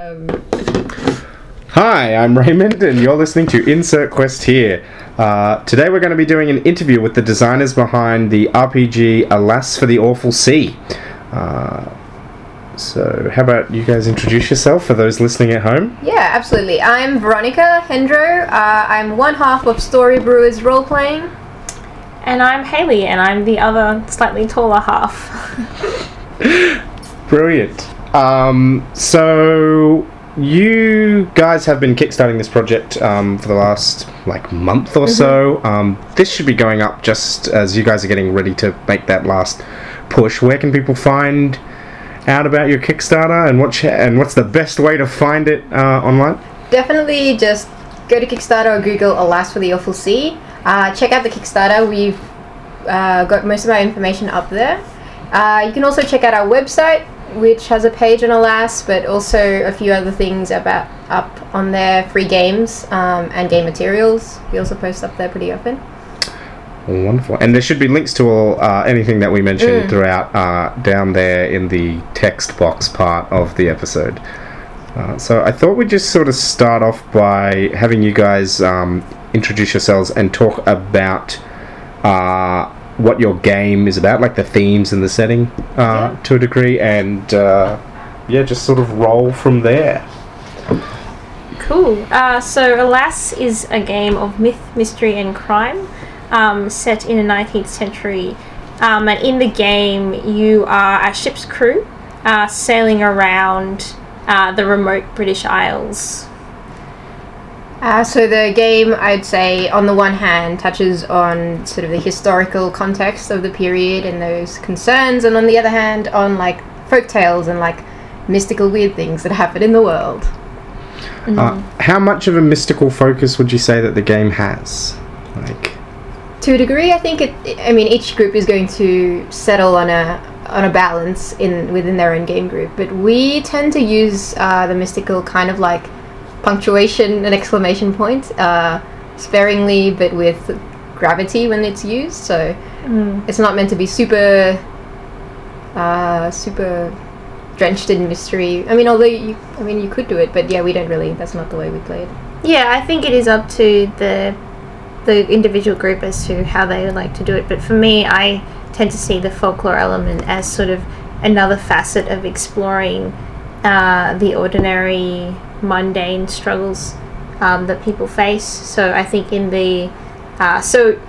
Um, Hi, I'm Raymond, and you're listening to Insert Quest here. Uh, today we're going to be doing an interview with the designers behind the RPG Alas for the Awful Sea. Uh, so, how about you guys introduce yourself for those listening at home? yeah, absolutely. I'm Veronica Hendro. Uh, I'm one half of Story Brewers Role Playing. And I'm Haley, and I'm the other slightly taller half. Brilliant. Um, so, you guys have been kickstarting this project um, for the last like month or so. Um, this should be going up just as you guys are getting ready to make that last push. Where can people find out about your Kickstarter and what ch- and what's the best way to find it uh, online? Definitely just go to Kickstarter or Google Alas for the Awful Sea. Uh, check out the Kickstarter. We've uh, got most of our information up there. Uh, you can also check out our website, which has a page on Alas, but also a few other things about up on there, free games um, and game materials. We also post up there pretty often. Wonderful. And there should be links to all uh, anything that we mentioned throughout uh, down there in the text box part of the episode. Uh, so I thought we'd just sort of start off by having you guys um, introduce yourselves and talk about uh, what your game is about, like the themes and the setting uh, Yeah. to a degree, and uh, yeah, just sort of roll from there. cool. Uh, so, Alas is a game of myth, mystery, and crime um, set in the 19th century. Um, and in the game, you are a ship's crew uh, sailing around uh, the remote British Isles. Uh, so the game, I'd say, on the one hand, touches on sort of the historical context of the period and those concerns, and on the other hand, on like folk tales and like mystical weird things that happen in the world. Uh, how much of a mystical focus would you say that the game has? Like, To a degree, I think it. I mean, each group is going to settle on a on a balance in within their own game group, but we tend to use uh, the mystical kind of like punctuation and exclamation point uh, sparingly, but with gravity when it's used. So it's not meant to be super uh, super drenched in mystery. I mean, although you, I mean, you could do it, but yeah, we don't really. That's not the way we play it. Yeah, I think it is up to the the individual group as to how they would like to do it. But for me, I tend to see the folklore element as sort of another facet of exploring uh, the ordinary, mundane struggles um, that people face. So I think in the uh, so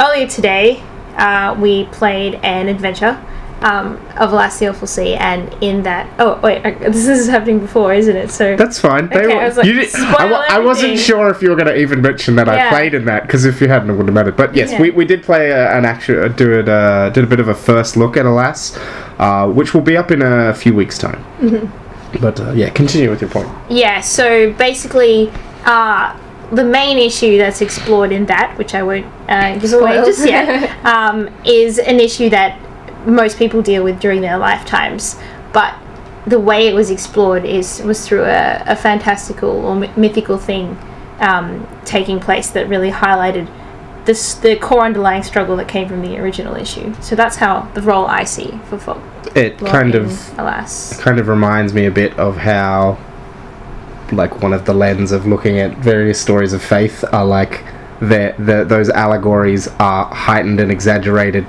earlier today uh, we played an adventure. Um, of Last the Awful Sea, and in that, oh wait, uh, this is happening before, isn't it? So That's fine. They Okay, were- I was like, you did- I, wa- I wasn't sure if you were going to even mention that I played in that because if you hadn't, it wouldn't have mattered. But yes, Yeah. we, we did play a, an actual uh, do it uh, did a bit of a first look at Alas, uh, which will be up in a few weeks' time. Mm-hmm. But uh, yeah, continue with your point. Yeah, so basically, uh, the main issue that's explored in that, which I won't uh, give away Spoil. just yet, um, is an issue that most people deal with during their lifetimes. But the way it was explored is was through a, a fantastical or myth- mythical thing um, taking place that really highlighted this, the core underlying struggle that came from the original issue. So that's how the role I see for folk. It kind of alas. kind of reminds me a bit of how like one of the lens of looking at various stories of faith are like the, the those allegories are heightened and exaggerated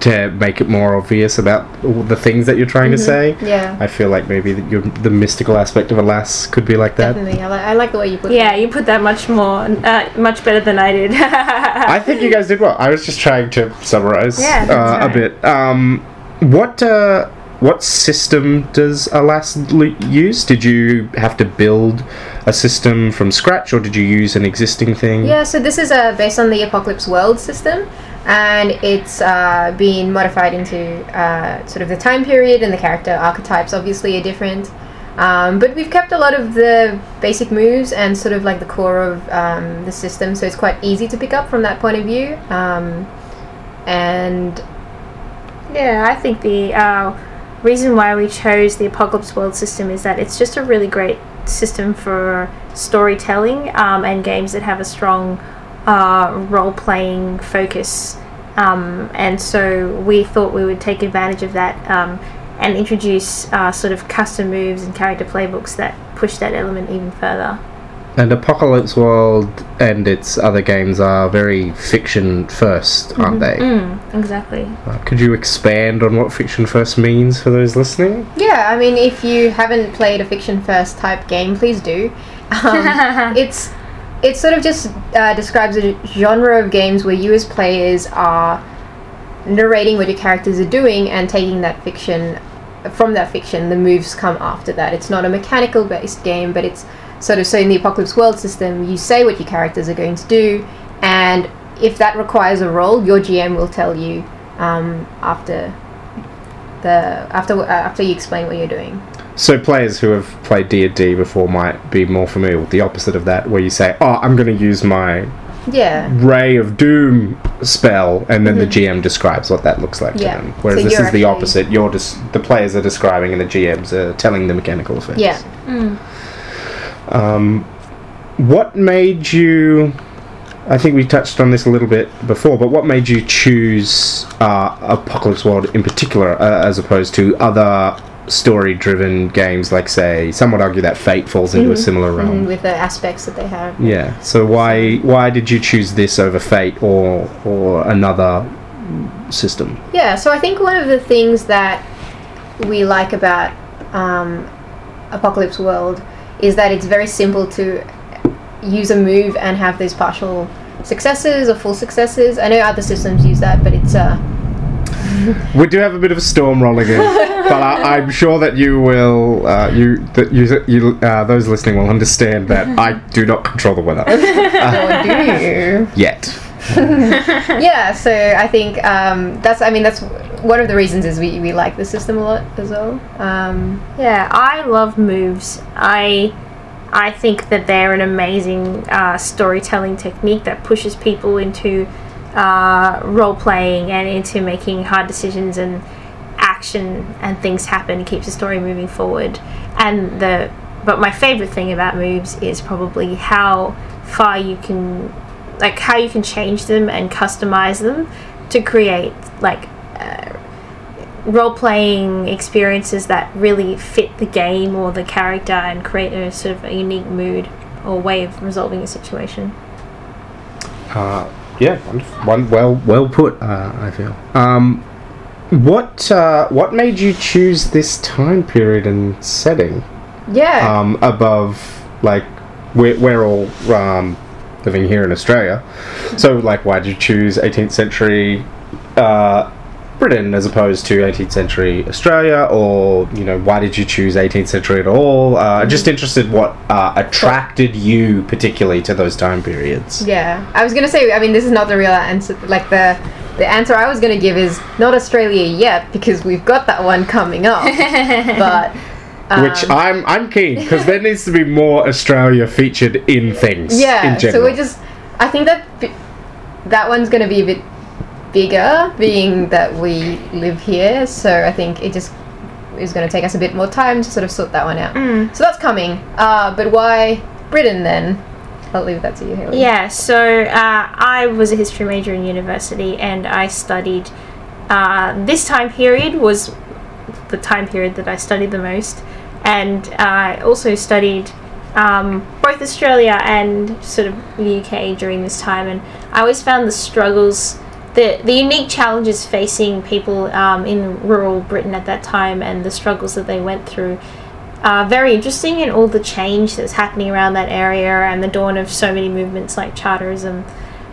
to make it more obvious about all the things that you're trying to say. Yeah, I feel like maybe the, your, the mystical aspect of Alas could be like that. definitely. I, li- I like the way you put. Yeah, you put that much more, uh, much better than I did. I think you guys did well. I was just trying to summarize Yeah, that's uh, a bit. Um, what uh, what system does Alas l- use? Did you have to build a system from scratch, or did you use an existing thing? Yeah, so this is uh, based on the Apocalypse World system, and it's uh, been modified into uh, sort of the time period and the character archetypes. Obviously, are different, um, but we've kept a lot of the basic moves and sort of like the core of um, the system, so it's quite easy to pick up from that point of view. Um, and Yeah, I think the uh, reason why we chose the Apocalypse World system is that it's just a really great system for storytelling um, and games that have a strong uh, role playing focus. Um, and so we thought we would take advantage of that um, and introduce uh, sort of custom moves and character playbooks that push that element even further. And Apocalypse World and its other games are very fiction 1st are aren't they? Mm, exactly. Uh, could you expand on what fiction first means for those listening? Yeah, I mean, if you haven't played a fiction first type game, please do. Um, it's it sort of just uh, describes a genre of games where you as players are narrating what your characters are doing and taking that fiction from that fiction the moves come after that. It's not a mechanical based game but it's sort of so in the apocalypse world system you say what your characters are going to do and if that requires a roll your gm will tell you um, after the after uh, after you explain what you're doing So players who have played D&D before might be more familiar with the opposite of that where you say, "Oh, I'm going to use my yeah Ray of Doom spell," and then the GM describes what that looks like Mm-hmm. Yeah. to them. Whereas So this is the opposite. You're just the players are describing and the GMs are telling the mechanical effects. yeah Um, what made you? I think we touched on this a little bit before, but what made you choose uh, Apocalypse World in particular, uh, as opposed to other story-driven games like, say, some would argue that Fate falls into a similar realm. Mhm, with the aspects that they have Yeah. So why why did you choose this over Fate or or another system? Yeah, so I think one of the things that we like about um, Apocalypse World is that it's very simple to use a move and have those partial successes or full successes. I know other systems use that, but it's uh, We do have a bit of a storm rolling in, but I, I'm sure that you will, uh, you that you, you uh, those listening will understand that I do not control the weather or do you? yet. yeah, so I think um, that's. I mean, that's one of the reasons is we, we like the system a lot as well. Um, Yeah, I love moves. I I think that they're an amazing uh, storytelling technique that pushes people into uh, role playing and into making hard decisions and action and things happen keeps the story moving forward. And the but my favorite thing about moves is probably how far you can like how you can change them and customize them to create like uh, role playing experiences that really fit the game or the character and create a sort of a unique mood or way of resolving a situation. Uh, yeah, wonderful. one well well put. Uh, I feel. Um, what uh, what made you choose this time period and setting? yeah, um, above like we're, we're all um, living here in Australia. So like, why did you choose 18th century uh, Britain as opposed to 18th century Australia, or you know, why did you choose 18th century at all? Uh, just interested what uh, attracted you particularly to those time periods. Yeah, I was gonna say. I mean, this is not the real answer. Like the the answer I was gonna give is not Australia yet because we've got that one coming up. but Which um, I'm I'm keen because there needs to be more Australia featured in things. yeah, in so general. we just. I think that that one's gonna be a bit bigger, being that we live here. So I think it just is gonna take us a bit more time to sort of sort that one out. Mm. So that's coming. Uh, but why Britain then? I'll leave that to you, Haley. Yeah, so uh, I was a history major in university and I studied. Uh, this time period was the time period that I studied the most, and I also studied um, both Australia and sort of the UK during this time, and I always found the struggles. The, the unique challenges facing people um, in rural Britain at that time and the struggles that they went through are very interesting and all the change that's happening around that area and the dawn of so many movements like charterism.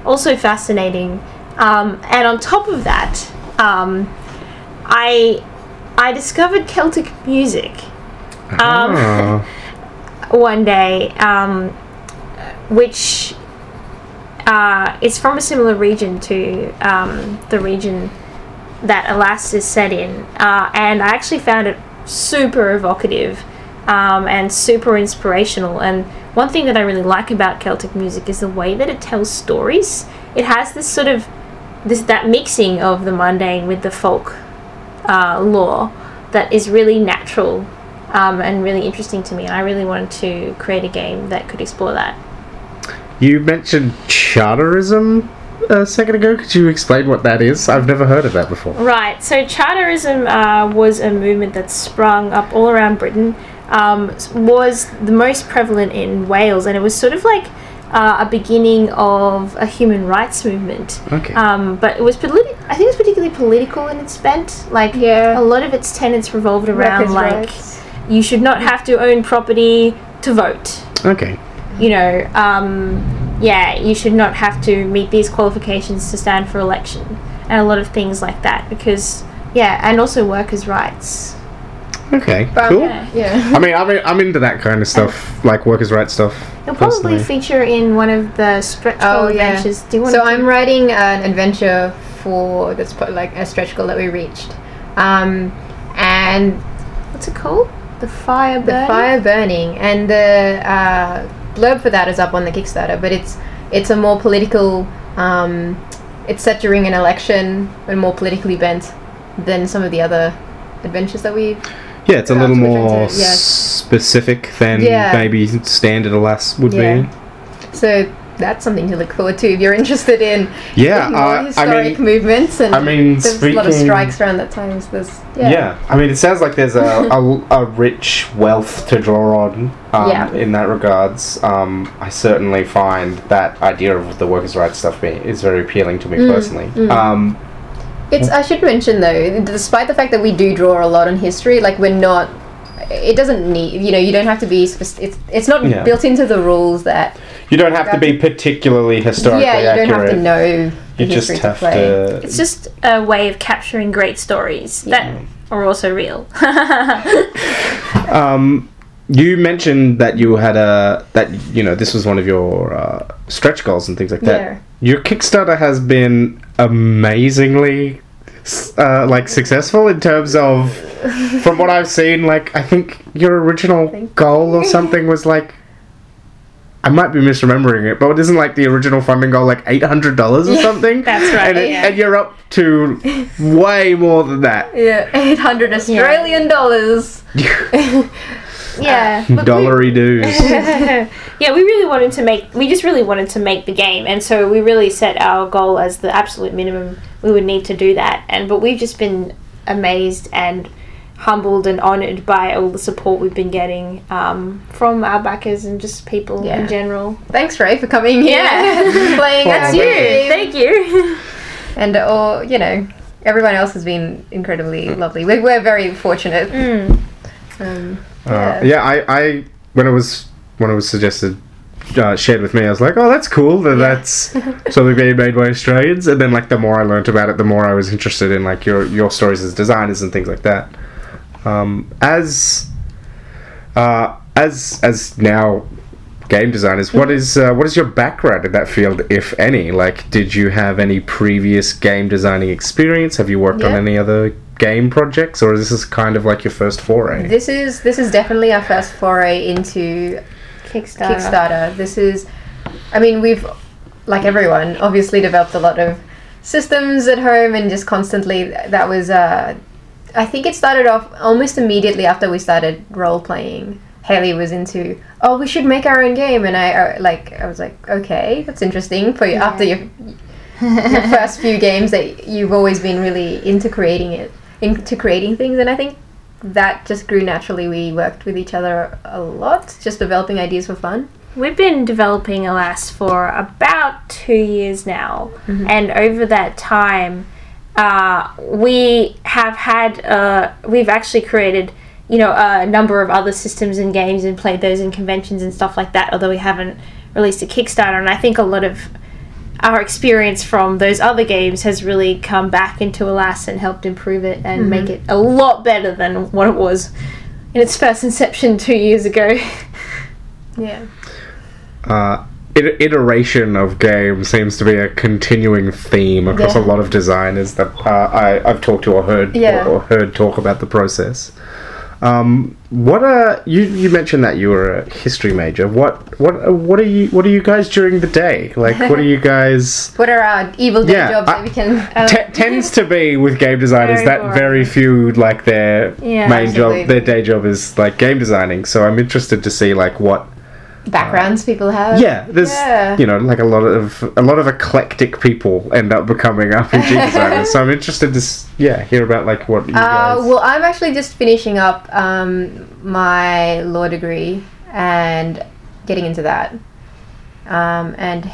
Also fascinating. Um, and on top of that, um, I I discovered Celtic music um, Ah. one day, um, which uh, is from a similar region to um, the region that Alas is set in, uh, and I actually found it super evocative um, and super inspirational. And one thing that I really like about Celtic music is the way that it tells stories. It has this sort of this that mixing of the mundane with the folk uh, lore that is really natural um, and really interesting to me. And I really wanted to create a game that could explore that. You mentioned charterism a second ago. Could you explain what that is? I've never heard of that before. Right. So charterism uh, was a movement that sprung up all around Britain. Um, was the most prevalent in Wales, and it was sort of like uh, a beginning of a human rights movement. Okay. Um, but it was politi- I think it was particularly political in its bent. Like Yeah. a lot of its tenets revolved around Workers' like rights. you should not have to own property to vote. Okay. You know, um, yeah, you should not have to meet these qualifications to stand for election, and a lot of things like that. Because yeah, and also workers' rights. Okay. But- cool. Yeah. Yeah. I mean, I'm I'm into that kind of stuff, like workers' rights stuff. It'll probably personally. feature in one of the stretch Oh, goal yeah. adventures. Do you want So to? I'm writing an adventure for that's put like a stretch goal that we reached, um, and What's it called? The fire. Burning? the fire burning, and the uh, blurb for that is up on the Kickstarter. But it's it's a more political. Um, it's set during an election, and more politically bent than some of the other adventures that we've. Yeah, it's a little that's what we're more yeah. specific than Yeah. maybe standard alas would Yeah. be. So that's something to look forward to if you're interested in, Yeah, in uh, I historic mean, movements and I mean, there's a lot of strikes around that time. So there's yeah. yeah. I mean, it sounds like there's a, a, a rich wealth to draw on um, Yeah. in that regards. Um, I certainly find that idea of the workers' rights stuff be, is very appealing to me Mm, personally. mm. Um, It's I should mention though, despite the fact that we do draw a lot on history, like we're not. It doesn't need you know you don't have to be. Spec- it's it's not Yeah. built into the rules that. you don't have to be particularly historically yeah, you accurate. don't have to know. The you just history have play. to. It's just a way of capturing great stories that are also real. Um, you mentioned that you had a that you know this was one of your uh, stretch goals and things like that. Yeah. Your Kickstarter has been amazingly uh, like successful in terms of from what I've seen. Like I think your original Thank goal or something was like. I might be misremembering it, but it isn't like the original funding goal like eight hundred dollars or something? That's right, And, it- yeah. and you're up to way more than that. Yeah, eight hundred Australian dollars. yeah. but we- Dollary dues. yeah, we really wanted to make. We just really wanted to make the game, and so we really set our goal as the absolute minimum we would need to do that. And but we've just been amazed and humbled and honored by all the support we've been getting um, from our backers and just people Yeah. in general. Thanks, Ray, for coming here, Yeah. playing. That's you. game. Thank you. and or you know everyone else has been incredibly lovely. We're, we're very fortunate. Mm. Um, Uh, yeah, I, I when it was when it was suggested uh, shared with me, I was like, oh, that's cool that Yeah. that's something being made by Australians. And then like the more I learnt about it, the more I was interested in like your your stories as designers and things like that. Um, as uh, as as now game designers, what is uh, what is your background in that field, if any? Like, did you have any previous game designing experience? Have you worked on any other game projects, or is this kind of like your first foray? this is this is definitely our first foray into Kickstarter. Kickstarter. This is, I mean, we've, like everyone, obviously developed a lot of systems at home and just constantly. That was, uh, I think it started off almost immediately after we started role playing. Haley was into, oh, we should make our own game, and I uh, like, I was like, okay, that's interesting. For you after your your first few games, that you've always been really into creating it, into creating things, and I think that just grew naturally. We worked with each other a lot, just developing ideas for fun. We've been developing Alas for about two years now, and over that time, uh, we have had uh, we've actually created you know a number of other systems and games and played those in conventions and stuff like that. Although we haven't released a Kickstarter, and I think a lot of our experience from those other games has really come back into Alas and helped improve it and make it a lot better than what it was in its first inception two years ago. Yeah. uh, it- iteration of games seems to be a continuing theme across a lot of designers that uh, I, I've talked to or heard Yeah. or, or heard talk about the process. Um, what are you? You mentioned that you were a history major. What what what are you? What are you guys during the day? Like, what are you guys? What are our evil day Yeah, jobs I- that we can? T- tends to be with game designers Very that boring. very few like their Yeah, main absolutely. job, their day job is like game designing. So I'm interested to see like what backgrounds people have. Yeah, there's Yeah. you know like a lot of a lot of eclectic people end up becoming RPG designers. so I'm interested to yeah hear about like what you Uh, guys. well, I'm actually just finishing up um, my law degree and getting into that. Um, and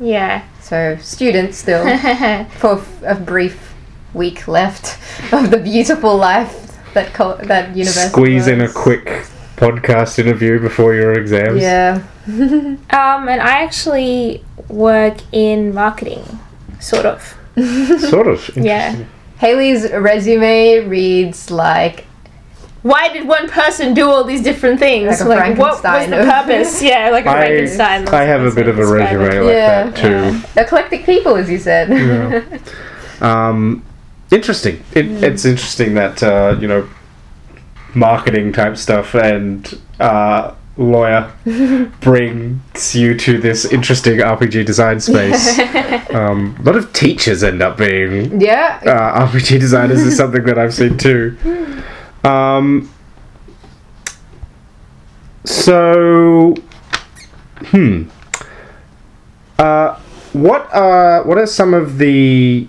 Yeah. so, student still for f- a brief week left of the beautiful life that co- that university. Squeeze in a quick podcast interview before your exams. Yeah. Um, and I actually work in marketing, sort of. Sort of. Yeah. Haley's resume reads like Why did one person do all these different things? Like a what was Frankenstein the purpose? Yeah, like a I, Frankenstein. I have a bit of a resume like Yeah. that too. eclectic people, as you said. Yeah. Um, interesting. It, It's interesting that uh, you know marketing type stuff and uh, lawyer brings you to this interesting RPG design space. um, a lot of teachers end up being yeah. uh, RPG designers is something that I've seen too. Um, so, hmm. Uh, what are what are some of the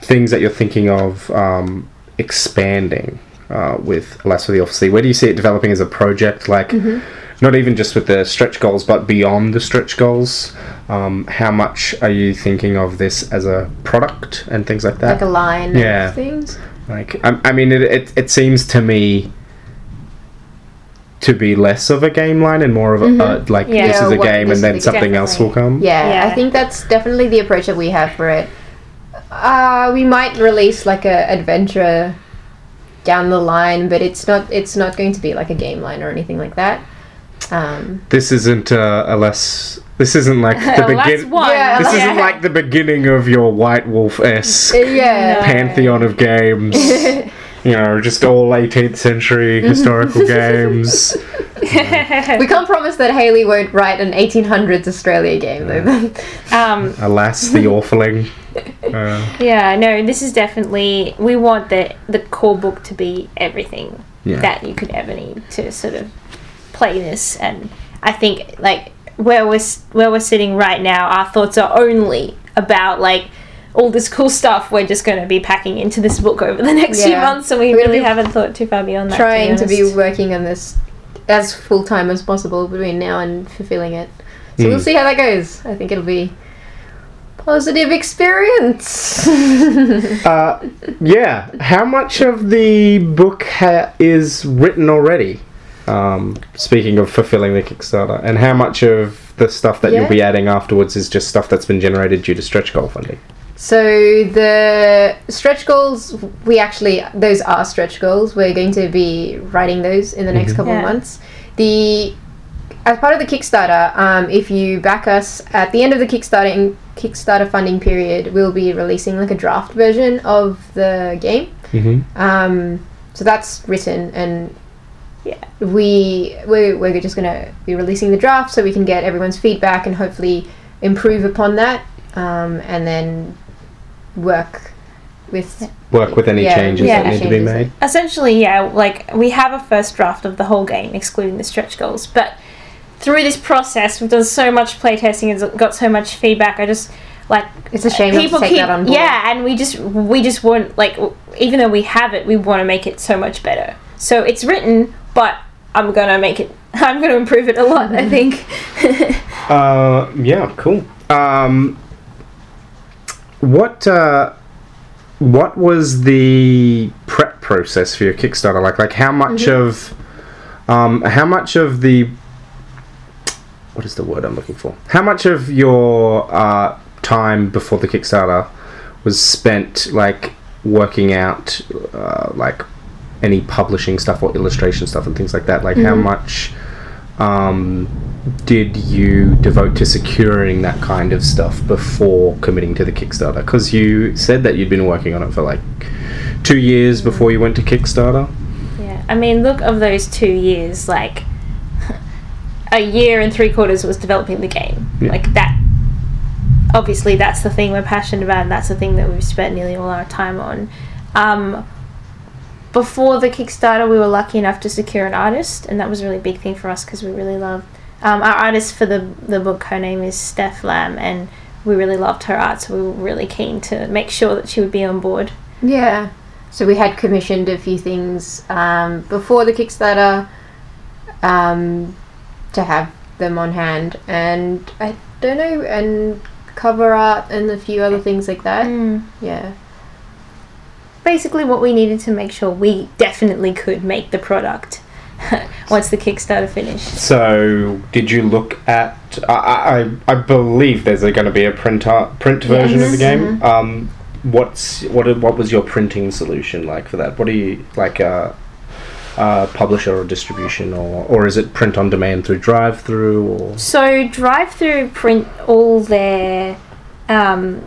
things that you're thinking of um, expanding uh, with Alas for the Awful Sea? Where do you see it developing as a project? Like, not even just with the stretch goals, but beyond the stretch goals. Um, how much are you thinking of this as a product and things like that? Like a line Yeah. of things. Like, I, I mean, it, it, it seems to me to be less of a game line and more of a, uh, like, Yeah. this Yeah, is a game and then is something else will come. Yeah, Yeah. I think that's definitely the approach that we have for it. Uh, we might release like a adventure down the line, but it's not it's not going to be like a game line or anything like that. Um, This isn't uh, a less. This isn't like the Oh, that's begin. Yeah, This Yeah. isn't like the beginning of your White Wolf esque yeah. pantheon of games. you know, just all 18th century historical games. We can't promise that Haley won't write an 1800s Australia game though. um, Alas, the Orphaling. Uh, yeah, no, this is definitely. We want the the core book to be everything Yeah. that you could ever need to sort of play this, and I think like where we're where we're sitting right now, our thoughts are only about like. All this cool stuff we're just going to be packing into this book over the next few months, and we We're really haven't thought too far beyond that. Trying to be honest. working on this as full time as possible between now and fulfilling it. So Mm. we'll see how that goes. I think it'll be positive experience. uh, yeah. How much of the book ha- is written already? Um, speaking of fulfilling the Kickstarter, and how much of the stuff that you'll be adding afterwards is just stuff that's been generated due to stretch goal funding? So the stretch goals, we actually those are stretch goals. We're going to be writing those in the next Mhm. couple Yeah. of months. The as part of the Kickstarter, um, if you back us at the end of the Kickstarter Kickstarter funding period, we'll be releasing like a draft version of the game. Mm-hmm. Um, so that's written and Yeah. we we're, we're just gonna be releasing the draft so we can get everyone's feedback and hopefully improve upon that um, and then work with Work with any Yeah, changes yeah, that need to be made. essentially, yeah, like we have a first draft of the whole game, excluding the stretch goals. But through this process, we've done so much playtesting and got so much feedback. I just like it's a shame not to take that on board yeah, and we just we just want like even though we have it, we want to make it so much better. So it's written, but I'm gonna make it. I'm gonna improve it a lot. I think. Uh, yeah, cool. Um, what uh, what was the prep process for your Kickstarter like? Like, how much of um, how much of the what is the word I'm looking for? How much of your uh, time before the Kickstarter was spent like working out uh, like any publishing stuff or illustration stuff and things like that? Like, how much um, did you devote to securing that kind of stuff before committing to the Kickstarter? Because you said that you'd been working on it for like two years before you went to Kickstarter. Yeah, I mean, look of those two years, like a year and three quarters was developing the game. Yeah. Like that. Obviously, that's the thing we're passionate about, and that's the thing that we've spent nearly all our time on. Um, before the Kickstarter, we were lucky enough to secure an artist, and that was a really big thing for us because we really love Um, our artist for the the book, her name is Steph Lamb, and we really loved her art, so we were really keen to make sure that she would be on board. Yeah. So we had commissioned a few things um, before the Kickstarter um, to have them on hand, and I don't know, and cover art and a few other things like that. Mm. Yeah. Basically, what we needed to make sure we definitely could make the product once the Kickstarter finished. So, did you look at? I I, I believe there's going to be a print art, print version of the Yes. game. Um, what's what? What was your printing solution like for that? What do you like? A, a publisher or distribution, or or is it print on demand through DriveThru or? So DriveThru print all their um,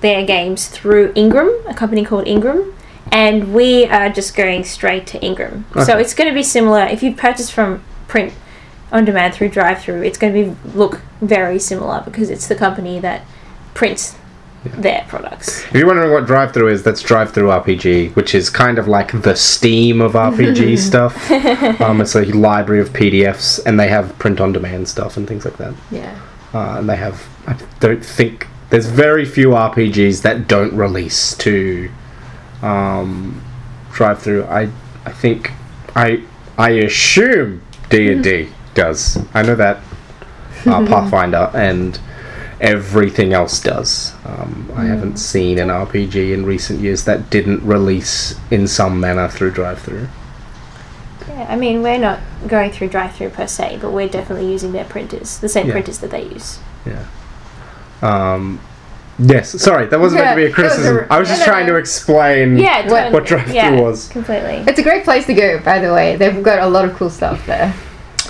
their games through Ingram, a company called Ingram, and we are just going straight to Ingram. So it's going to be similar. If you purchase from print on demand through DriveThru, it's going to be look very similar because it's the company that prints their products. If you're wondering what DriveThru is, that's DriveThruRPG, which is kind of like the Steam of RPG stuff. Um, it's a library of PDFs, and they have print on demand stuff and things like that. Yeah. uh, and they have I don't think there's very few RPGs that don't release to um, DriveThru. I I think I I assume D and D does. I know that uh, Pathfinder and everything else does. Um, I haven't seen an RPG in recent years that didn't release in some manner through DriveThru. Yeah, I mean we're not going through DriveThru per se, but we're definitely using their printers, the same Yeah. printers that they use. Yeah. Um, yes. Sorry, that wasn't meant to be a that was a- criticism. I was just no, trying no. to explain. Yeah, What- what drive-thru yeah, was. completely. It's a great place to go, by the way. They've got a lot of cool stuff there.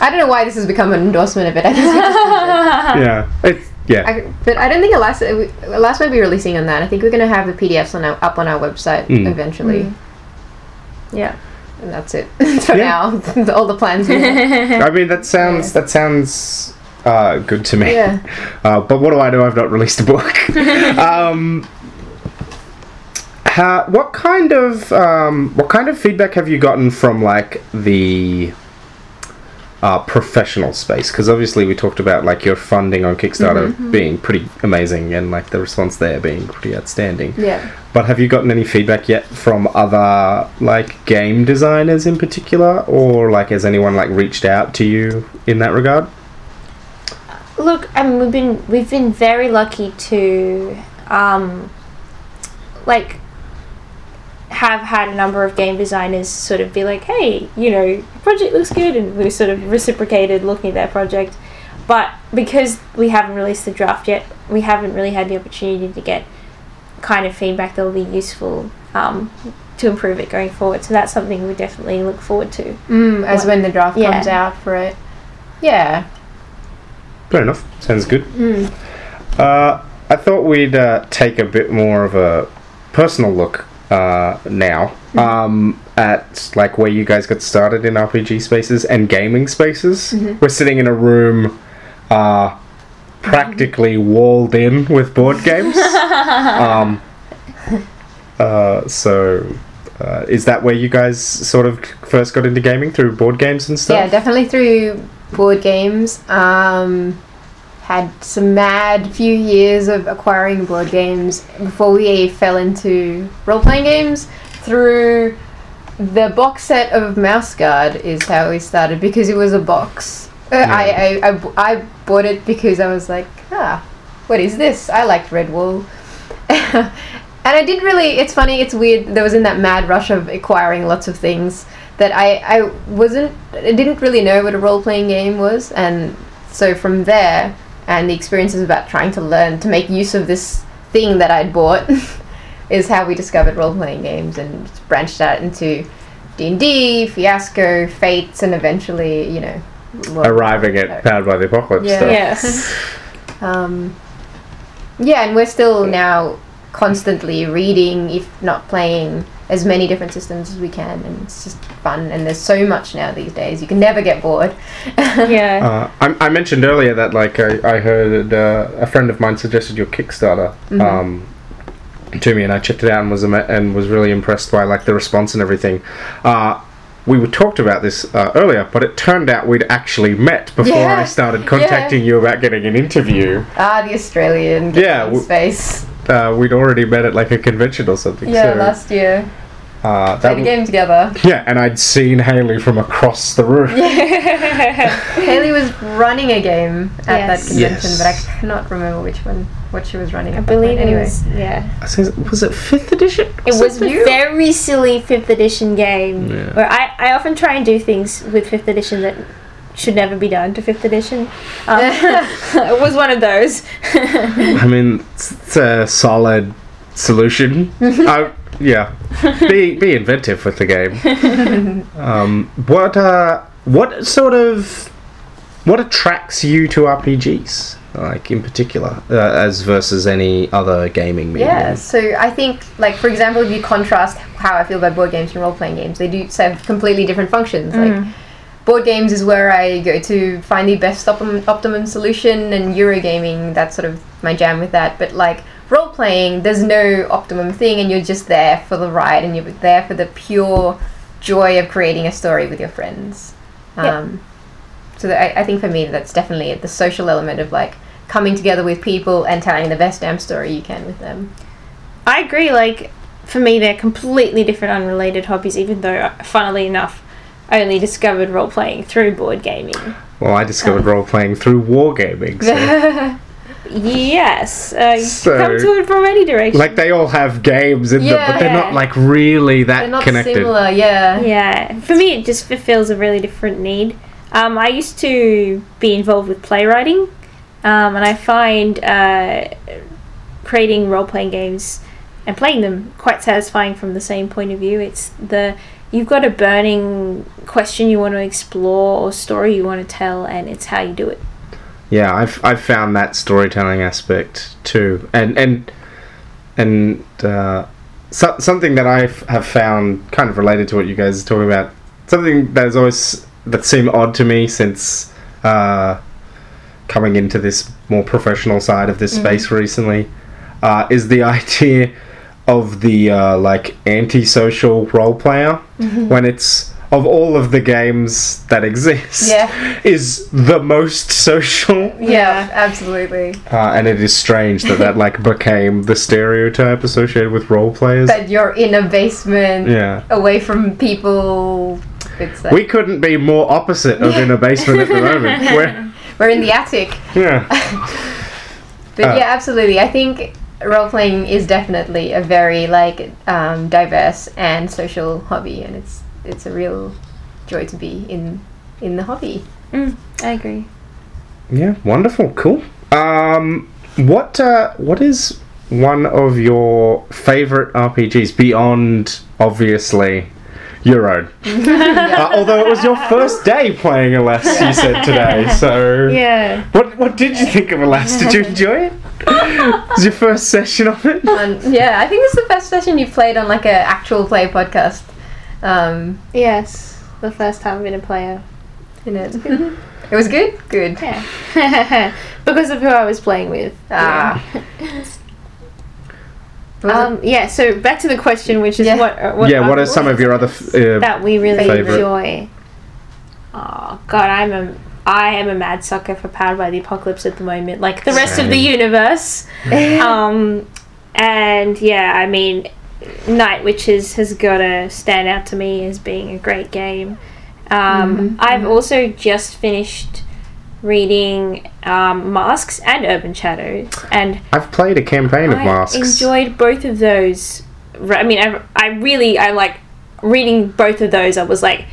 I don't know why this has become an endorsement of it. I just yeah, it's yeah. I, but I don't think Alas Alas won't be releasing on that. I think we're going to have the PDFs on our, up on our website Mm. eventually, Mm. Yeah. and that's it for Yeah. now. All the plans. I mean, that sounds that sounds uh, good to me. yeah. Uh, but what do I do? I've not released a book. um, how, what kind of um, what kind of feedback have you gotten from like the uh, professional space? Because obviously we talked about like your funding on Kickstarter being pretty amazing and like the response there being pretty outstanding. Yeah. But have you gotten any feedback yet from other like game designers in particular, or like has anyone like reached out to you in that regard? Look, I mean, we've been we've been very lucky to, um, like, have had a number of game designers sort of be like, "Hey, you know, project looks good," and we sort of reciprocated looking at their project. But because we haven't released the draft yet, we haven't really had the opportunity to get kind of feedback that will be useful um, to improve it going forward. So that's something we definitely look forward to. Mm, as What- when the draft Yeah. comes out for it. Yeah. Fair enough. Sounds good. Mm. Uh, I thought we'd uh, take a bit more of a personal look uh, now um, at like where you guys got started in RPG spaces and gaming spaces. We're sitting in a room uh, practically walled in with board games. um, uh, so. Uh, is that where you guys sort of first got into gaming through board games and stuff? Yeah, definitely through board games. Um, had some mad few years of acquiring board games before we fell into role playing games. Through the box set of Mouse Guard is how we started because it was a box. I Yeah. I, I, I, I bought it because I was like, ah, what is this? I liked Redwall. and I did really, it's funny, it's weird. There was in that mad rush of acquiring lots of things that I, I wasn't, I didn't really know what a role playing game was. And so from there, and the experiences about trying to learn to make use of this thing that I'd bought is how we discovered role playing games and branched out into D&D, Fiasco, Fates, and eventually, you know, well, Arriving at Powered by the Apocalypse Yeah. stuff. Yes. um, yeah, and we're still now constantly reading, if not playing, as many different systems as we can, and it's just fun. And there's so much now these days; you can never get bored. yeah. Uh, I, I mentioned earlier that like I, I heard uh, a friend of mine suggested your Kickstarter Mhm. um, to me, and I checked it out and was ama- and was really impressed by like the response and everything. Uh, we were talked about this uh, earlier, but it turned out we'd actually met before Yeah. I started contacting you about getting an interview. Ah, the Australian Yeah, gaming w- space. Uh, we'd already met at like a convention or something. Yeah, so, last year. uh, that Played a w- game together. Yeah, and I'd seen Haley from across the room. Haley was running a game at that convention, Yes. but I cannot remember which one, what she was running. I believe point. it anyway. was yeah. I think- Was it fifth edition? It was a very silly fifth edition game Yeah. where I, I often try and do things with fifth edition that should never be done to fifth edition. Um, it was one of those. I mean, it's, it's a solid solution. I, yeah, be be inventive with the game. Um, what uh, what sort of what attracts you to RPGs? Like in particular, uh, as versus any other gaming medium. Yeah, so I think, like, for example, if you contrast how I feel about board games and role playing games, they do serve completely different functions. Like, board games is where I go to find the best optimum, optimum solution, and Eurogaming, that's sort of my jam with that. But, like, role playing, there's no optimum thing, and you're just there for the ride, and you're there for the pure joy of creating a story with your friends. Yeah. Um, so that I, I think for me, that's definitely the social element of, like, coming together with people and telling the best damn story you can with them. I agree. Like for me, they're completely different, unrelated hobbies. Even though, funnily enough, only discovered role playing through board gaming. Well, I discovered role playing through wargaming. So. Yes, uh, you So- come to it from any direction. like they all have games in them, but they're Yeah. not like really that They're not connected. similar, yeah. Yeah, for me, it just fulfills a really different need. Um, I used to be involved with playwriting, um, and I find uh, creating role playing games and playing them quite satisfying from the same point of view. It's the you've got a burning question you want to explore or story you want to tell, and it's how you do it. Yeah, I've I've found that storytelling aspect too, and and and uh, so, something that I have found kind of related to what you guys are talking about. Something that has always that seemed odd to me since uh, coming into this more professional side of this space recently uh, is the idea of the uh, like antisocial role player when it's of all of the games that exist Yeah. is the most social Yeah, Yeah. absolutely. uh, and it is strange that that like became the stereotype associated with role players That you're in a basement, yeah away from people. It's like, we couldn't be more opposite of in a basement at the moment We're, we're in the attic. yeah But Uh, yeah, absolutely. I think role playing is definitely a very like um, diverse and social hobby, and it's it's a real joy to be in in the hobby. Mm, I agree. Yeah, wonderful, cool. Um, what uh, what is one of your favorite RPGs beyond obviously your own? uh, although it was your first day playing Alas, you said today. So Yeah. what what did you think of Alas? Did you enjoy it? was your first session of it? And yeah, I think this is the first session you've played on like an actual play podcast. Um, Yes. The first time I've been a player. in it, it was good. Good. Yeah. because of who I was playing with. Ah. Was it- Um, yeah, so back to the question, which is Yeah. what, uh, what yeah, what are some of your other f- uh, that we really Favorite. enjoy? Oh God, I'm a I am a mad sucker for Powered by the Apocalypse at the moment, like the rest of the universe. um, and yeah, I mean, Night Witches has got to stand out to me as being a great game. Um, I've also just finished reading um, Masks and Urban Shadows, and I've played a campaign of I masks. enjoyed both of those. I mean, I, I really, I like reading both of those. I was like,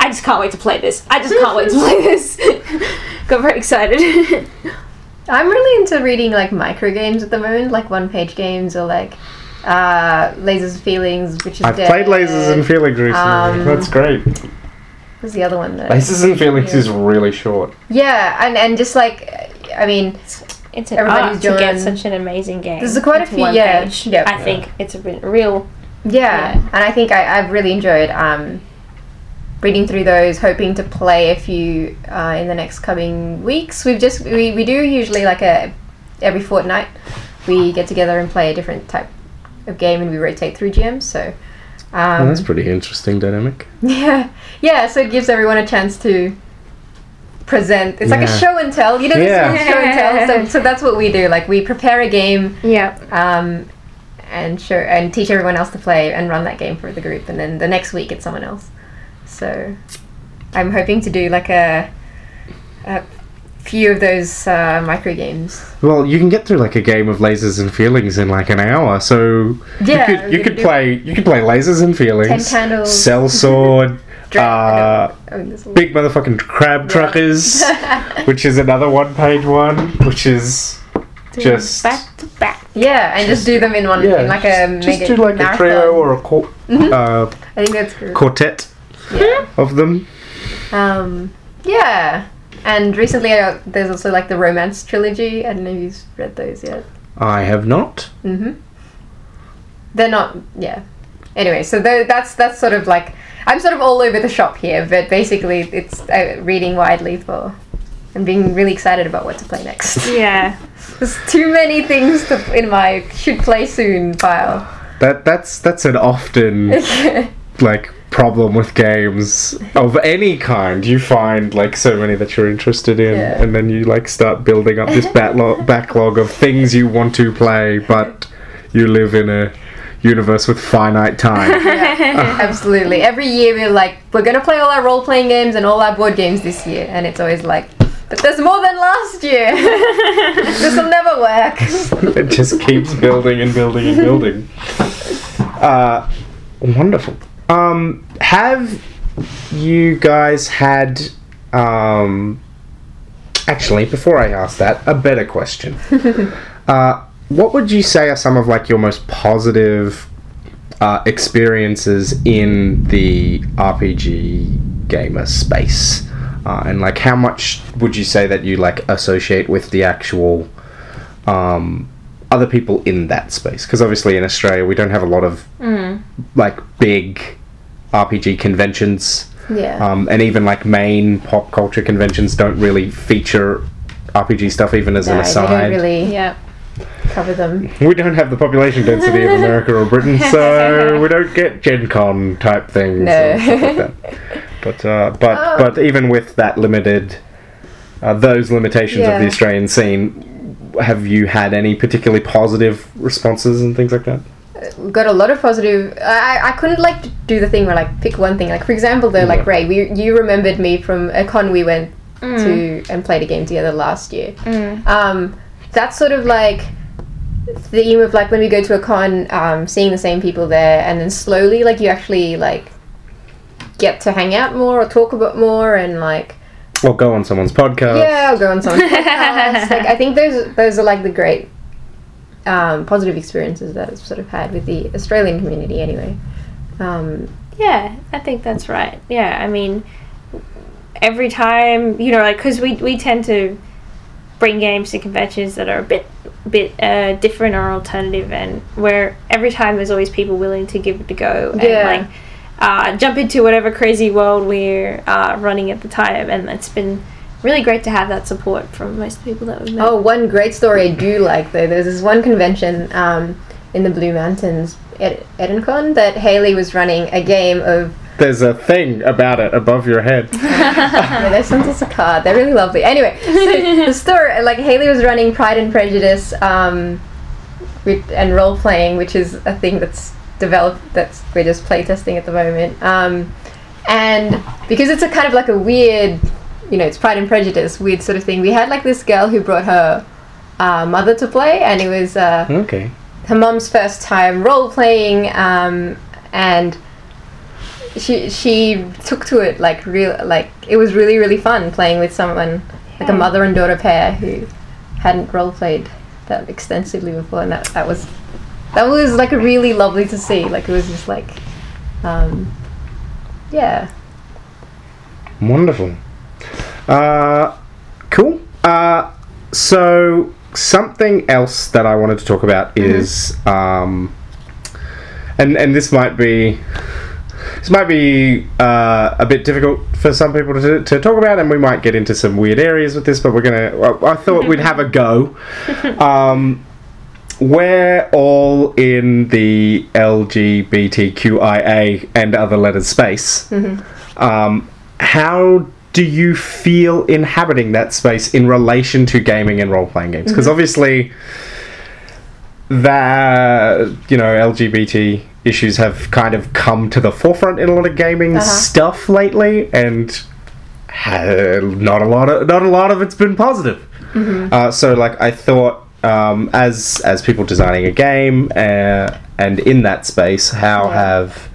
I just can't wait to play this. I just can't wait to play this. Got very excited. I'm really into reading like micro games at the moment, like one page games or like uh, Lasers and Feelings, which is I've dead. played Lasers and Feelings recently. Um, That's great. What's the other one? That Lasers and Feelings is really short. yeah, and and just like I mean, it's an Everybody's art to get such an amazing game. There's quite a few- one yeah, page. yep. I think it's a real. yeah, Yeah. and I think I, I've really enjoyed um, reading through those, hoping to play a few uh, in the next coming weeks. We've just we, we do usually like a every fortnight we get together and play a different type of game, and we rotate through GMs. So Well, Um, that's pretty interesting dynamic. yeah, yeah. So it gives everyone a chance to present. It's like a show and tell. You know, Yeah. of show and tell. So, so that's what we do. Like we prepare a game, Yeah. um, and show and teach everyone else to play and run that game for the group, and then the next week it's someone else. So I'm hoping to do like a, a few of those uh, micro games. Well, you can get through like a game of lasers and feelings in like an hour. So Yeah, you could you could do- play you could play lasers and feelings, Ten candles. cell sword, uh, I mean, this will- big motherfucking crab truckers, which is another one page one, which is just back to back. Yeah, and just do them in one, yeah, in like a just, mega just do like marathon. a trio or a quar- uh, I think that's good. quartet Yeah. of them. Um, yeah. And recently, I, there's also like the romance trilogy. I don't know if you've read those yet. I have not. hmm They're not. Yeah. Anyway, so tho- that's that's sort of like I'm sort of all over the shop here, but basically, it's uh, reading widely for and being really excited about what to play next. Yeah. There's too many things to in my should play soon pile. That that's that's an often like problem with games of any kind. You find like so many that you're interested in, Yeah. and then you like start building up this backlog backlog of things you want to play, but you live in a universe with finite time. Yeah, absolutely. Every year we're like, we're gonna play all our role playing games and all our board games this year, and it's always like, but there's more than last year. this will never work. it just keeps building and building and building. Uh, wonderful. Um, have you guys had? Um, actually, before I ask that, a better question. uh, what would you say are some of like your most positive uh, experiences in the RPG gamer space? Uh, and like, how much would you say that you like associate with the actual um, other people in that space? Because obviously in Australia we don't have a lot of like big RPG conventions, Yeah. um, and even like main pop culture conventions don't really feature RPG stuff, even as No, an they aside. don't really Yeah. cover them. We don't have the population density of America or Britain, so we don't get Gen Con type things. No. like. But uh, but Oh. but even with that limited, uh, those limitations of the Australian scene, have you had any particularly positive responses and things like that? We got a lot of positive. I, I couldn't like do the thing where like pick one thing. Like for example, though, like Ray, we you remembered me from a con we went Mm. to and played a game together last year. Um, that's sort of like the theme of like when we go to a con, um, seeing the same people there, and then slowly like you actually like get to hang out more or talk about more and like Or go on someone's podcast. yeah, I'll go on someone's podcast. like I think those those are like the great um, positive experiences that I've sort of had with the Australian community anyway. Um, Yeah, I think that's right. Yeah, I mean, every time you know, like because we we tend to bring games to conventions that are a bit bit uh, different or alternative, and where every time there's always people willing to give it a go and Yeah. like uh, jump into whatever crazy world we're uh, running at the time, and it's been really great to have that support from most people that we've met. Oh, one great story I do like though. There's this one convention um, in the Blue Mountains, Ed- Edencon, that Haley was running a game of. There's a thing about it above your head. yeah, they sent us a card. They're really lovely. Anyway, so the story like Haley was running Pride and Prejudice, um, with, and role playing, which is a thing that's developed. That's we're just playtesting at the moment. Um, and because it's a kind of like a weird, you know, it's Pride and Prejudice, weird sort of thing. We had like this girl who brought her uh, mother to play, and it was. Uh, Okay. her mum's first time role playing um, and she she took to it like real like it was really really fun playing with someone like a mother and daughter pair who hadn't role played that extensively before and that that was that was like really lovely to see like it was just like um, yeah Wonderful. Uh, cool. Uh, so something else that I wanted to talk about is, um, and and this might be. This might be uh, a bit difficult for some people to, to talk about, and we might get into some weird areas with this. But we're gonna. Well, I thought we'd have a go. Um, we're all in the LGBTQIA and other letters space. Um, how do you feel inhabiting that space in relation to gaming and role playing games? Because obviously, that you know LGBT issues have kind of come to the forefront in a lot of gaming Uh-huh. stuff lately, and ha- not a lot of not a lot of it's been positive. Uh, so, like, I thought um, as as people designing a game uh, and in that space, how Yeah. have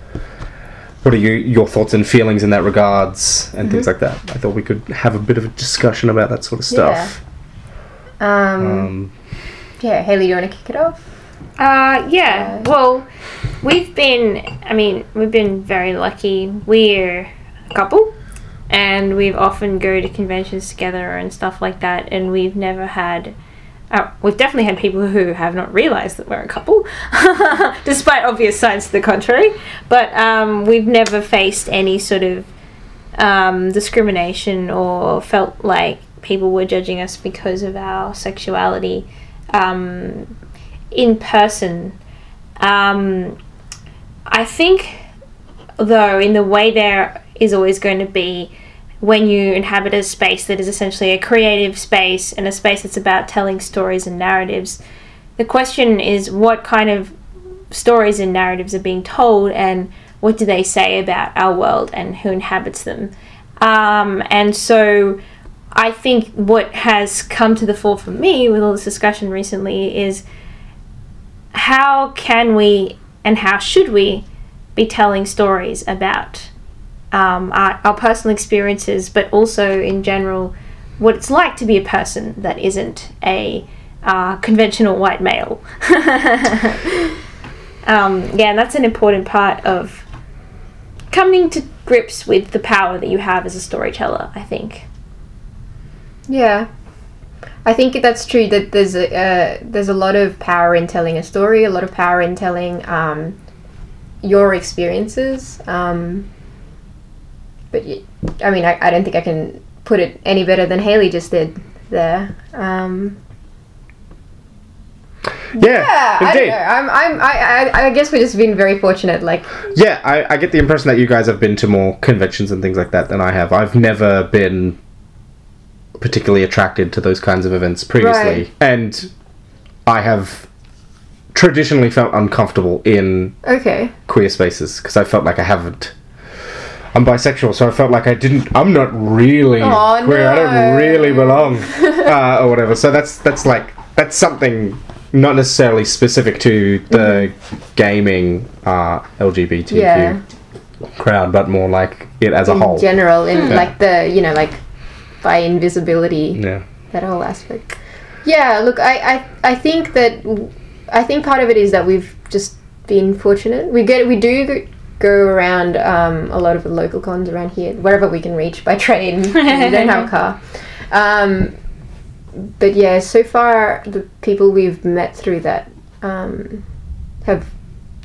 what are you, your thoughts and feelings in that regards and things like that? I thought we could have a bit of a discussion about that sort of stuff. Um, Um, yeah, Haley, do you want to kick it off? Uh, yeah. Uh, Well, we've been. I mean, we've been very lucky. We're a couple, and we've often go to conventions together and stuff like that. And we've never had. Uh, we've definitely had people who have not realised that we're a couple, despite obvious signs to the contrary. But um, we've never faced any sort of um, discrimination or felt like people were judging us because of our sexuality um, in person. Um, I think, though, in the way there is always going to be when you inhabit a space that is essentially a creative space and a space that's about telling stories and narratives, the question is what kind of stories and narratives are being told and what do they say about our world and who inhabits them. Um, and so I think what has come to the fore for me with all this discussion recently is how can we and how should we be telling stories about um, our, our personal experiences, but also in general what it's like to be a person that isn't a uh, conventional white male. um, yeah, and that's an important part of coming to grips with the power that you have as a storyteller, I think. Yeah, I think that's true. That there's a uh, there's a lot of power in telling a story, a lot of power in telling um, your experiences. Um, but I mean, I, I don't think I can put it any better than Haley just did there. Um, yeah, yeah, I don't indeed. know. I'm, I'm, I, I, I guess we've just been very fortunate. Like, Yeah, I, I get the impression that you guys have been to more conventions and things like that than I have. I've never been particularly attracted to those kinds of events previously, Right. and I have traditionally felt uncomfortable in okay, queer spaces because I felt like I haven't. I'm bisexual, so I felt like I didn't. I'm not really Aw, queer. I don't really belong, uh, or whatever. So that's that's like that's something not necessarily specific to the gaming uh, LGBTQ yeah. crowd, but more like it as a in whole. general, in Yeah. like the you know like by invisibility. yeah. that whole aspect. Yeah, look, I, I, I think that I think part of it is that we've just been fortunate. We get we do go- go around um, a lot of the local cons around here, wherever we can reach by train. we don't have a car. Um, but yeah, so far the people we've met through that um, have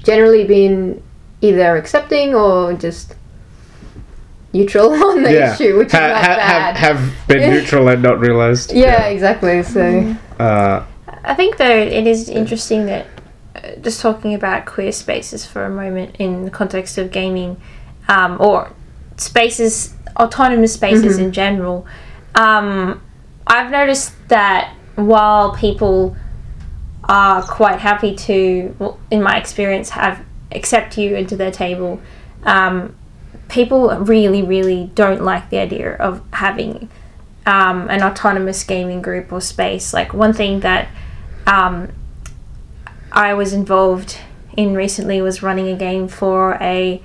generally been either accepting or just neutral on the yeah. issue, which is not ha- bad. have, have been neutral and not realized. yeah, exactly. So. Uh, I think though it is interesting that just talking about queer spaces for a moment in the context of gaming, um, or spaces, autonomous spaces in general. Um, I've noticed that while people are quite happy to, well, in my experience, have accept you into their table, um, people really, really don't like the idea of having um, an autonomous gaming group or space. Like one thing that um, I was involved in recently was running a game for a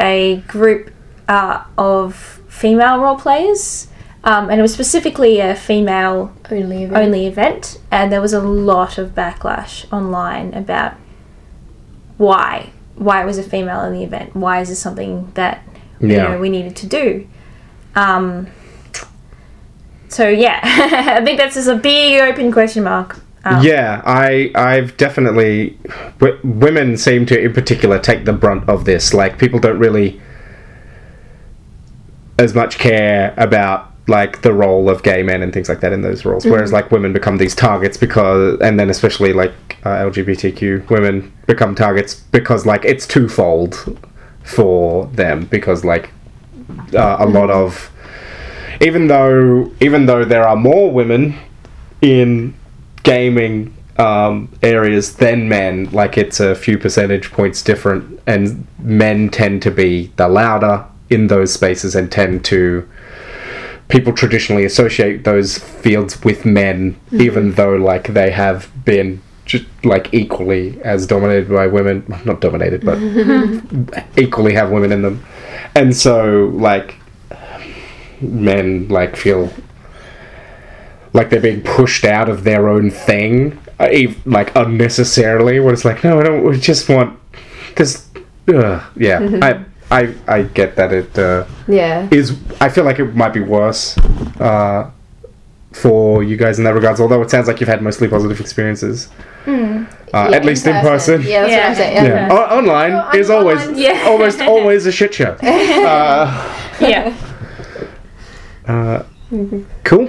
a group uh, of female role players, um, and it was specifically a female Only event. only event, and there was a lot of backlash online about why why it was a female only event. Why is this something that you know we needed to do? Um, so yeah, I think that's just a big open question mark. Um, Yeah, I I've definitely w- women seem to in particular take the brunt of this. Like people don't really as much care about like the role of gay men and things like that in those roles. Whereas like women become these targets because, and then especially like uh, LGBTQ women become targets because like it's twofold for them because like uh, a lot of even though even though there are more women in gaming um, areas than men, like it's a few percentage points different, and men tend to be the louder in those spaces and tend to people traditionally associate those fields with men, even though like they have been just like equally as dominated by women, not dominated, but equally have women in them, and so like men like feel like they're being pushed out of their own thing, uh, like unnecessarily. Where it's like, no, I don't. We just want this. Uh, yeah, I, I, I get that it uh, Yeah. is. I feel like it might be worse uh, for you guys in that regards. Although it sounds like you've had mostly positive experiences, uh, Yeah, at least in person. Yeah, that's Yeah. what I'm saying. Yeah. O- online No, is on- always online- Yeah. almost always a shit show. Uh, Yeah. uh, cool.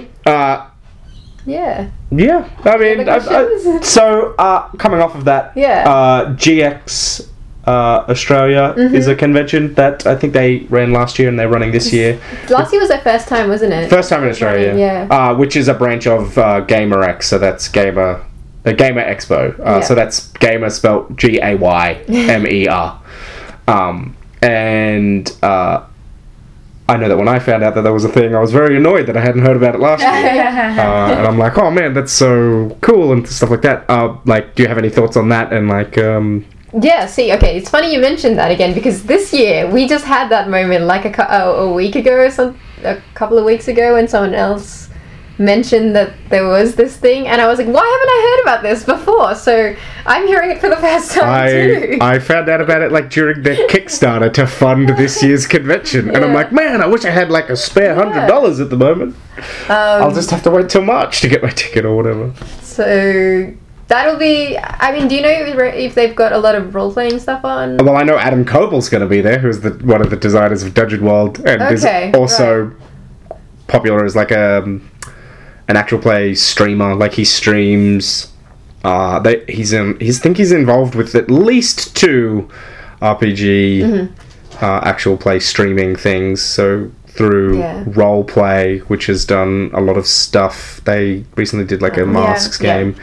Uh, Yeah. Yeah, I mean, I, I, so uh, coming off of that, Yeah. uh, GX uh, Australia Mm-hmm. is a convention that I think they ran last year and they're running this year. Last year was their first time, wasn't it? First time in Australia, Yeah. Uh, which is a branch of uh, GaymerX, so that's Gaymer, the Gaymer Expo. Uh, Yeah. So that's Gaymer spelled G A Y M E R. Um, and uh, I know that when I found out that there was a thing, I was very annoyed that I hadn't heard about it last year. uh, and I'm like, oh man, that's so cool and stuff like that. Uh, like, do you have any thoughts on that? And like, um, Yeah, see, okay, it's funny you mentioned that again because this year we just had that moment like a, a, a week ago or some a couple of weeks ago when someone else mentioned that there was this thing and I was like, why haven't I heard about this before? So I'm hearing it for the first time I too. I found out about it like during the Kickstarter to fund this year's convention, and I'm like, man, I wish I had like a spare hundred dollars at the moment. um, I'll just have to wait till March to get my ticket or whatever. so that'll be. I mean, do you know if, they've got a lot of role playing stuff on? Well, I know Adam Koebel's going to be there, who's the one of the designers of Dungeon World, and Okay, is also popular as like a an actual play streamer. Like he streams. Uh, they, he's in. He's think he's involved with at least two RPG Mm-hmm. uh, actual play streaming things. So through Yeah. role play, which has done a lot of stuff. They recently did like a masks yeah. game,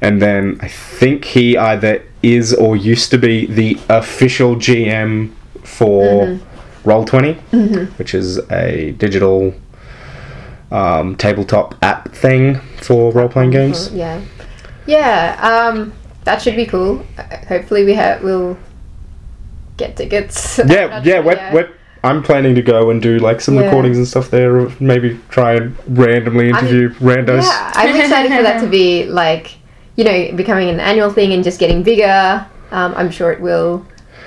and then I think he either is or used to be the official GM for Roll 20 which is a digital um, tabletop app thing for role playing games. Yeah, yeah. Um, that should be cool. Hopefully, we have we'll get tickets. Yeah, yeah, sure we're, yet. we're, I'm planning to go and do like some Yeah. recordings and stuff there, or maybe try and randomly interview randos. Yeah, I'm excited for that to be like, you know, becoming an annual thing and just getting bigger. Um, I'm sure it will.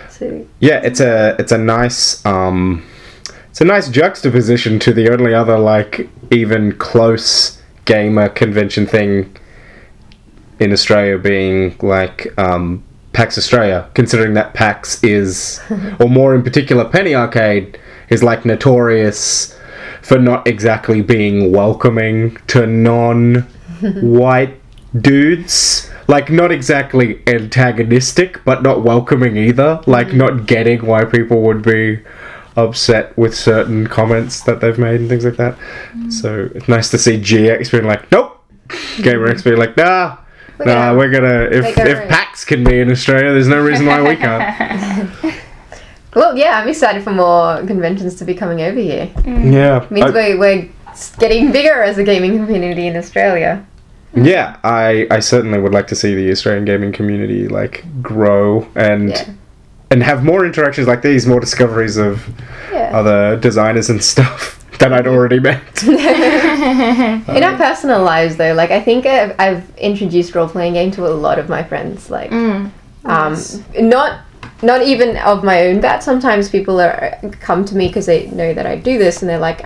So Yeah, it's a it's a nice um, it's a nice juxtaposition to the only other like even close gamer convention thing in Australia being like um, PAX Australia, considering that PAX is, or more in particular, Penny Arcade is like notorious for not exactly being welcoming to non-white dudes. Like not exactly antagonistic, but not welcoming either. Like not getting why people would be upset with certain comments that they've made and things like that. Mm. So it's nice to see GX being like, nope. GaymerX being like, nah, We're nah, gonna we're gonna if make if own." PAX can be in Australia, there's no reason why we can't. well, yeah, I'm excited for more conventions to be coming over here. Mm. yeah, means I- we're, we're getting bigger as a gaming community in Australia. Mm. yeah. I I certainly would like to see the Australian gaming community like grow and. Yeah. And have more interactions like these, more discoveries of Yeah. other designers and stuff that I'd already met. in our personal lives, though, like I think I've, I've introduced role playing game to a lot of my friends. Like, Mm. um, not not even of my own bat. Sometimes people are come to me because they know that I do this, and they're like,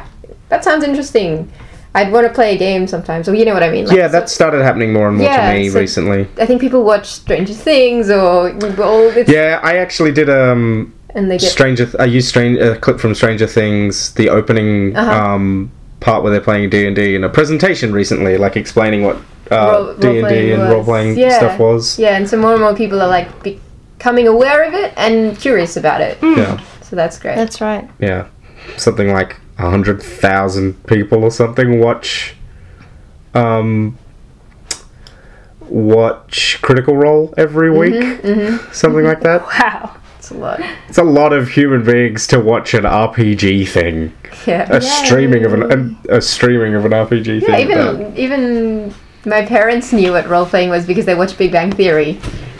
"That sounds interesting. I'd want to play a game sometimes." Or you know what I mean? Like, yeah, so- that started happening more and more Yeah, to me so- recently. I think people watch Stranger Things or all this, Yeah, I actually did um and they get Stranger. Th- I used Strange a clip from Stranger Things, the opening Uh-huh. um part where they're playing D and D in a presentation recently, like explaining what uh, D and D and role playing Yeah. stuff was. Yeah, and so more and more people are like becoming aware of it and curious about it. Yeah, So that's great. That's right. yeah, something like a hundred thousand people or something watch, um, watch Critical Role every week, mm-hmm. something like that. Wow. It's a lot. It's a lot of human beings to watch an RPG thing, Yeah. a streaming of an a, a streaming of an RPG Yeah, thing. even even my parents knew what role playing was because they watched Big Bang Theory.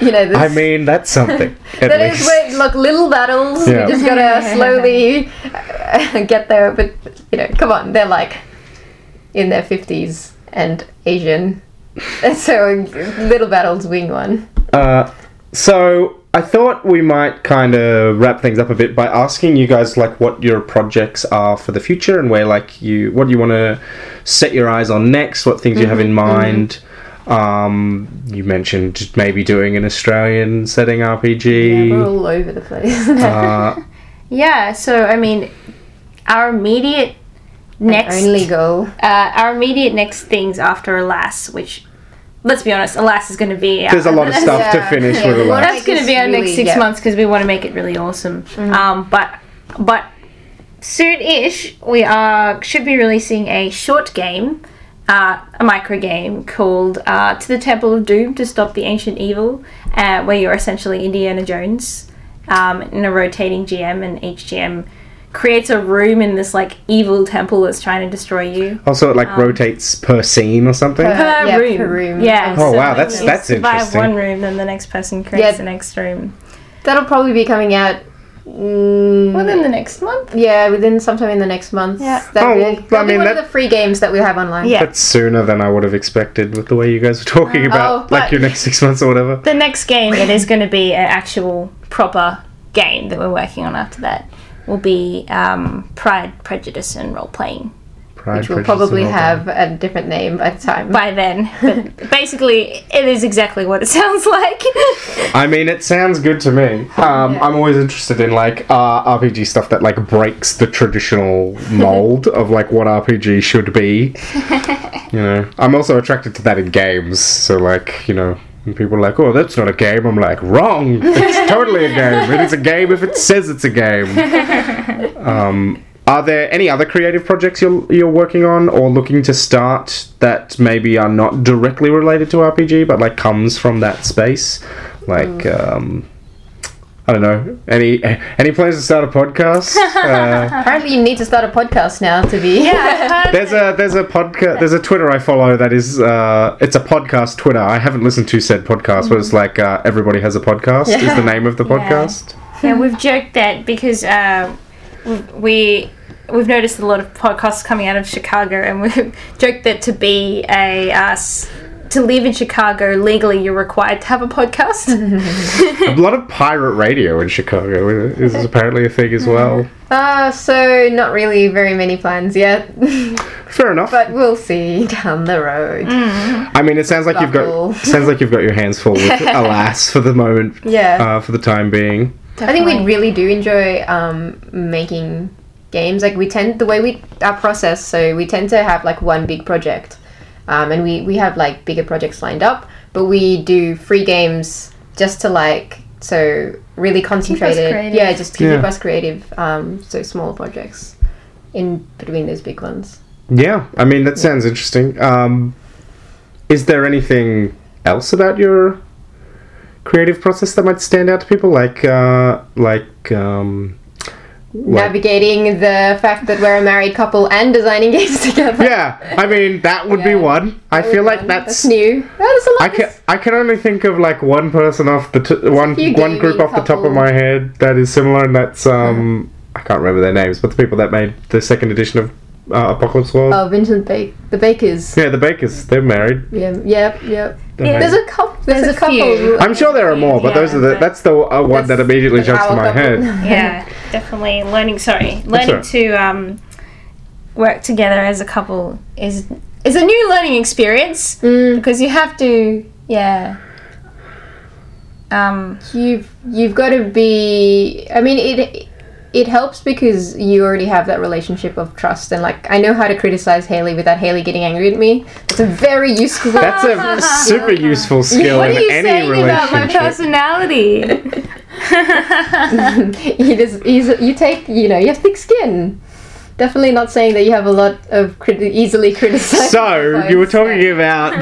you know, this, I mean, that's something. At that is least. where look little battles. Yeah. We just gotta slowly uh, get there. But you know, come on, they're like in their fifties and Asian, so little battles wing one. Uh, so I thought we might kind of wrap things up a bit by asking you guys like what your projects are for the future and where like you what do you want to set your eyes on next, what things you have in mind. Um, you mentioned maybe doing an Australian setting RPG. Yeah, we're RPG. all over the place. uh, Yeah, so I mean, our immediate next Only goal. uh, our immediate next things after Alas, which let's be honest, Alas is going to be. there's a lot of stuff to finish Yeah, with we a. That's going to be our next six yeah. months because we want to make it really awesome. Um, but but soon-ish we are should be releasing a short game, uh, a micro game called uh, "To the Temple of Doom to Stop the Ancient Evil," uh, where you're essentially Indiana Jones um, in a rotating GM, and each GM creates a room in this like evil temple that's trying to destroy you. Also, it like rotates per scene or something. Per- Per yeah, room. per room. Yeah. Oh, so, wow, like, that's- you that's survive interesting. one room, then the next person creates Yeah. the next room. That'll probably be coming out. Mm, Within the next month. Yeah, within sometime in the next month. Yeah. That'll Oh, be, well, that'll I be mean, one that- of the free games that we have online. Yeah. That's sooner than I would have expected with the way you guys were talking about Oh, like your next six months or whatever. The next game, it is going to be an actual proper game that we're working on after that. Will be um, Pride, Prejudice, and Role Playing Pride, Which will probably have a different name by the time. by then. But basically, it is exactly what it sounds like. I mean, it sounds good to me. Um, Yeah. I'm always interested in like uh, RPG stuff that like breaks the traditional mold of like what RPG should be. You know, I'm also attracted to that in games. So like, you know, when people are like, "Oh, that's not a game," I'm like, "Wrong! It's totally a game. It is a game if it says it's a game." Um, are there any other creative projects you're you're working on or looking to start that maybe are not directly related to RPG but like comes from that space? Like um I don't know. Any any plans to start a podcast? Uh, Apparently, you need to start a podcast now to be. yeah, there's a there's a podcast there's a Twitter I follow that is uh it's a podcast Twitter. I haven't listened to said podcast, but it's like uh, everybody has a podcast is the name of the podcast. yeah, we've joked that because uh, we we've noticed a lot of podcasts coming out of Chicago, and we've joked that to be a uh, s- to live in Chicago legally, you're required to have a podcast. a lot of pirate radio in Chicago is apparently a thing as well. Uh, so not really very many plans yet, Fair enough. but we'll see down the road. I mean, it sounds like you've got sounds like you've got your hands full with alas for the moment. Yeah. Uh, for the time being. I think we really do enjoy um, making games. Like we tend the way we our process. So we tend to have like one big project, um, and we we have like bigger projects lined up. But we do free games just to like so really concentrated. Yeah, just to keep Yeah. us creative. Um, so smaller projects in between those big ones. Yeah, I mean that sounds interesting. Um, is there anything else about your creative process that might stand out to people? Like, uh, like, um, like- Navigating the fact that we're a married couple and designing games together. yeah, I mean that would be one. I feel like that's. new. That's a lot. I can I can only think of like one person off the t- one one group off the top of my head that is similar, and that's um I can't remember their names, but the people that made the second edition of uh, Apocalypse World. Oh, Vincent Baker, the Bakers. Yeah, the Bakers. They're married. Yeah, yep, yep. They're Yeah, married. There's a couple. There's, There's a a couple. few. I'm sure there are more, but Yeah, those are the but- that's the uh, one that That's immediately the jumps to power my couple. head. yeah, definitely learning. Sorry, learning alright. to um, work together as a couple is is a new learning experience Mm, because you have to, yeah. Um, you've you've got to be. I mean, it it helps because you already have that relationship of trust and like I know how to criticize Haley without Haley getting angry at me. It's a very useful. That's a super useful skill What in are you any saying about my relationship. personality? he does. He's, you take. You know, you have thick skin. Definitely not saying that you have a lot of crit- easily criticized. So you were talking about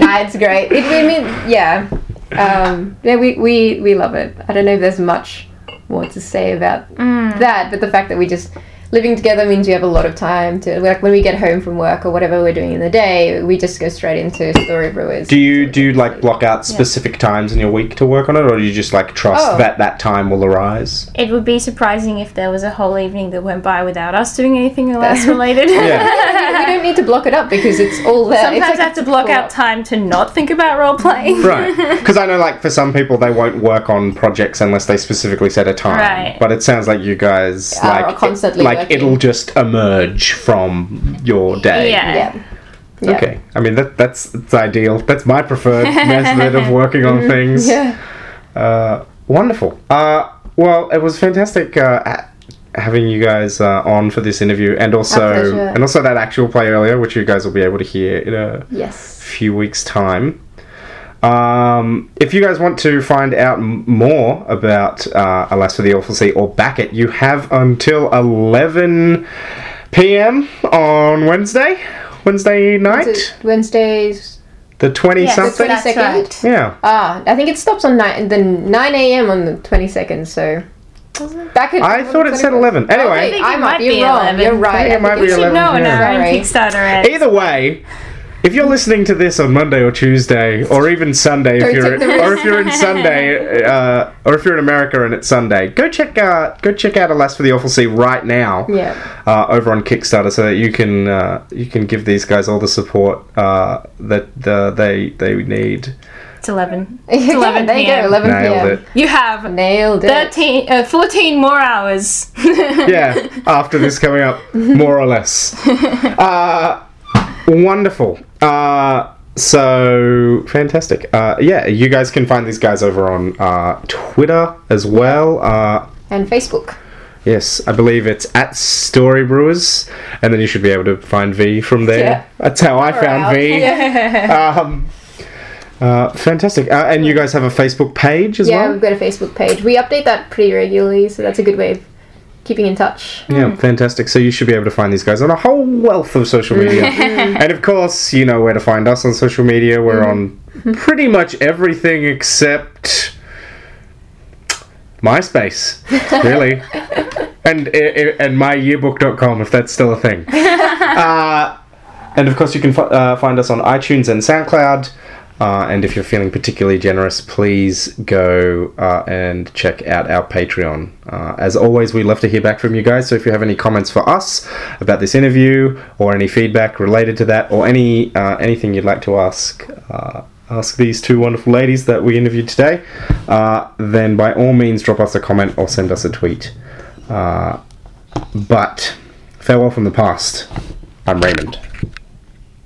nah, it's great. It, I mean, yeah, um, yeah. We, we we love it. I don't know if there's much more to say about mm. that, but the fact that we just living together means we have a lot of time to like when we get home from work or whatever we're doing in the day, we just go straight into story brewers. Do you do you like block out specific times in your week to work on it, or do you just like trust Oh. that that time will arise? It would be surprising if there was a whole evening that went by without us doing anything else related. Yeah. we don't need to block it up because it's all there. It's Sometimes like I have to block out time to not think about role playing. Right, because I know like for some people they won't work on projects unless they specifically set a time. Right. But it sounds like you guys Are like constantly like working. it'll just emerge from your day. Yeah. Yeah. Yeah. Okay, I mean that that's, that's ideal. That's my preferred method of working on things. Yeah. Uh, wonderful. Uh, well, it was fantastic uh, having you guys uh, on for this interview, and also and also that actual play earlier, which you guys will be able to hear in a Yes. few weeks' time. Um, if you guys want to find out more about uh, Alas for the Awful Sea or back it, you have until 11 p.m. on Wednesday, Wednesday night, Wednesdays. the 20 Yes, something. that's 22nd? right. Yeah. Ah, I think it stops on nine, the 9 a.m. on the 22nd, so. Back at I thought it said 11. Anyway, Okay, think I might might be be wrong. 11. You're right. I think it might be We should know on yeah. our own Kickstarter ads. Either way, if you're listening to this on Monday or Tuesday, or even Sunday, if you're take or if you're in Sunday, uh, or if you're in America and it's Sunday, go check out go check out Alas for the Awful Sea right now. Yeah. Uh, over on Kickstarter, so that you can uh, you can give these guys all the support uh, that uh, they they need. It's 11. It's 11 there you go, 11 Nailed p.m. it. You have Nailed it. 13, uh, 14 more hours. Yeah, after this coming up, more or less. Uh, wonderful. Uh, so fantastic. Uh, yeah, you guys can find these guys over on uh, Twitter as well. Uh, And Facebook. yes, I believe it's at Story Brewers, and then you should be able to find V from there. Yeah. That's how I found Around. V. Um, uh, fantastic. Uh, and you guys have a Facebook page as Yeah, well. Yeah, we've got a Facebook page. We update that pretty regularly, so that's a good way of keeping in touch. Yeah, fantastic. So you should be able to find these guys on a whole wealth of social media. and of course, you know where to find us on social media. We're on pretty much everything except MySpace, really. and and myyearbook.com if that's still a thing. uh, and of course, you can fi- uh, find us on iTunes and SoundCloud. Uh, and if you're feeling particularly generous, please go uh, and check out our Patreon. Uh, as always, we love to hear back from you guys. So if you have any comments for us about this interview, or any feedback related to that, or any uh, anything you'd like to ask, uh, ask these two wonderful ladies that we interviewed today, uh, then by all means drop us a comment or send us a tweet. But farewell from the past. I'm Raymond.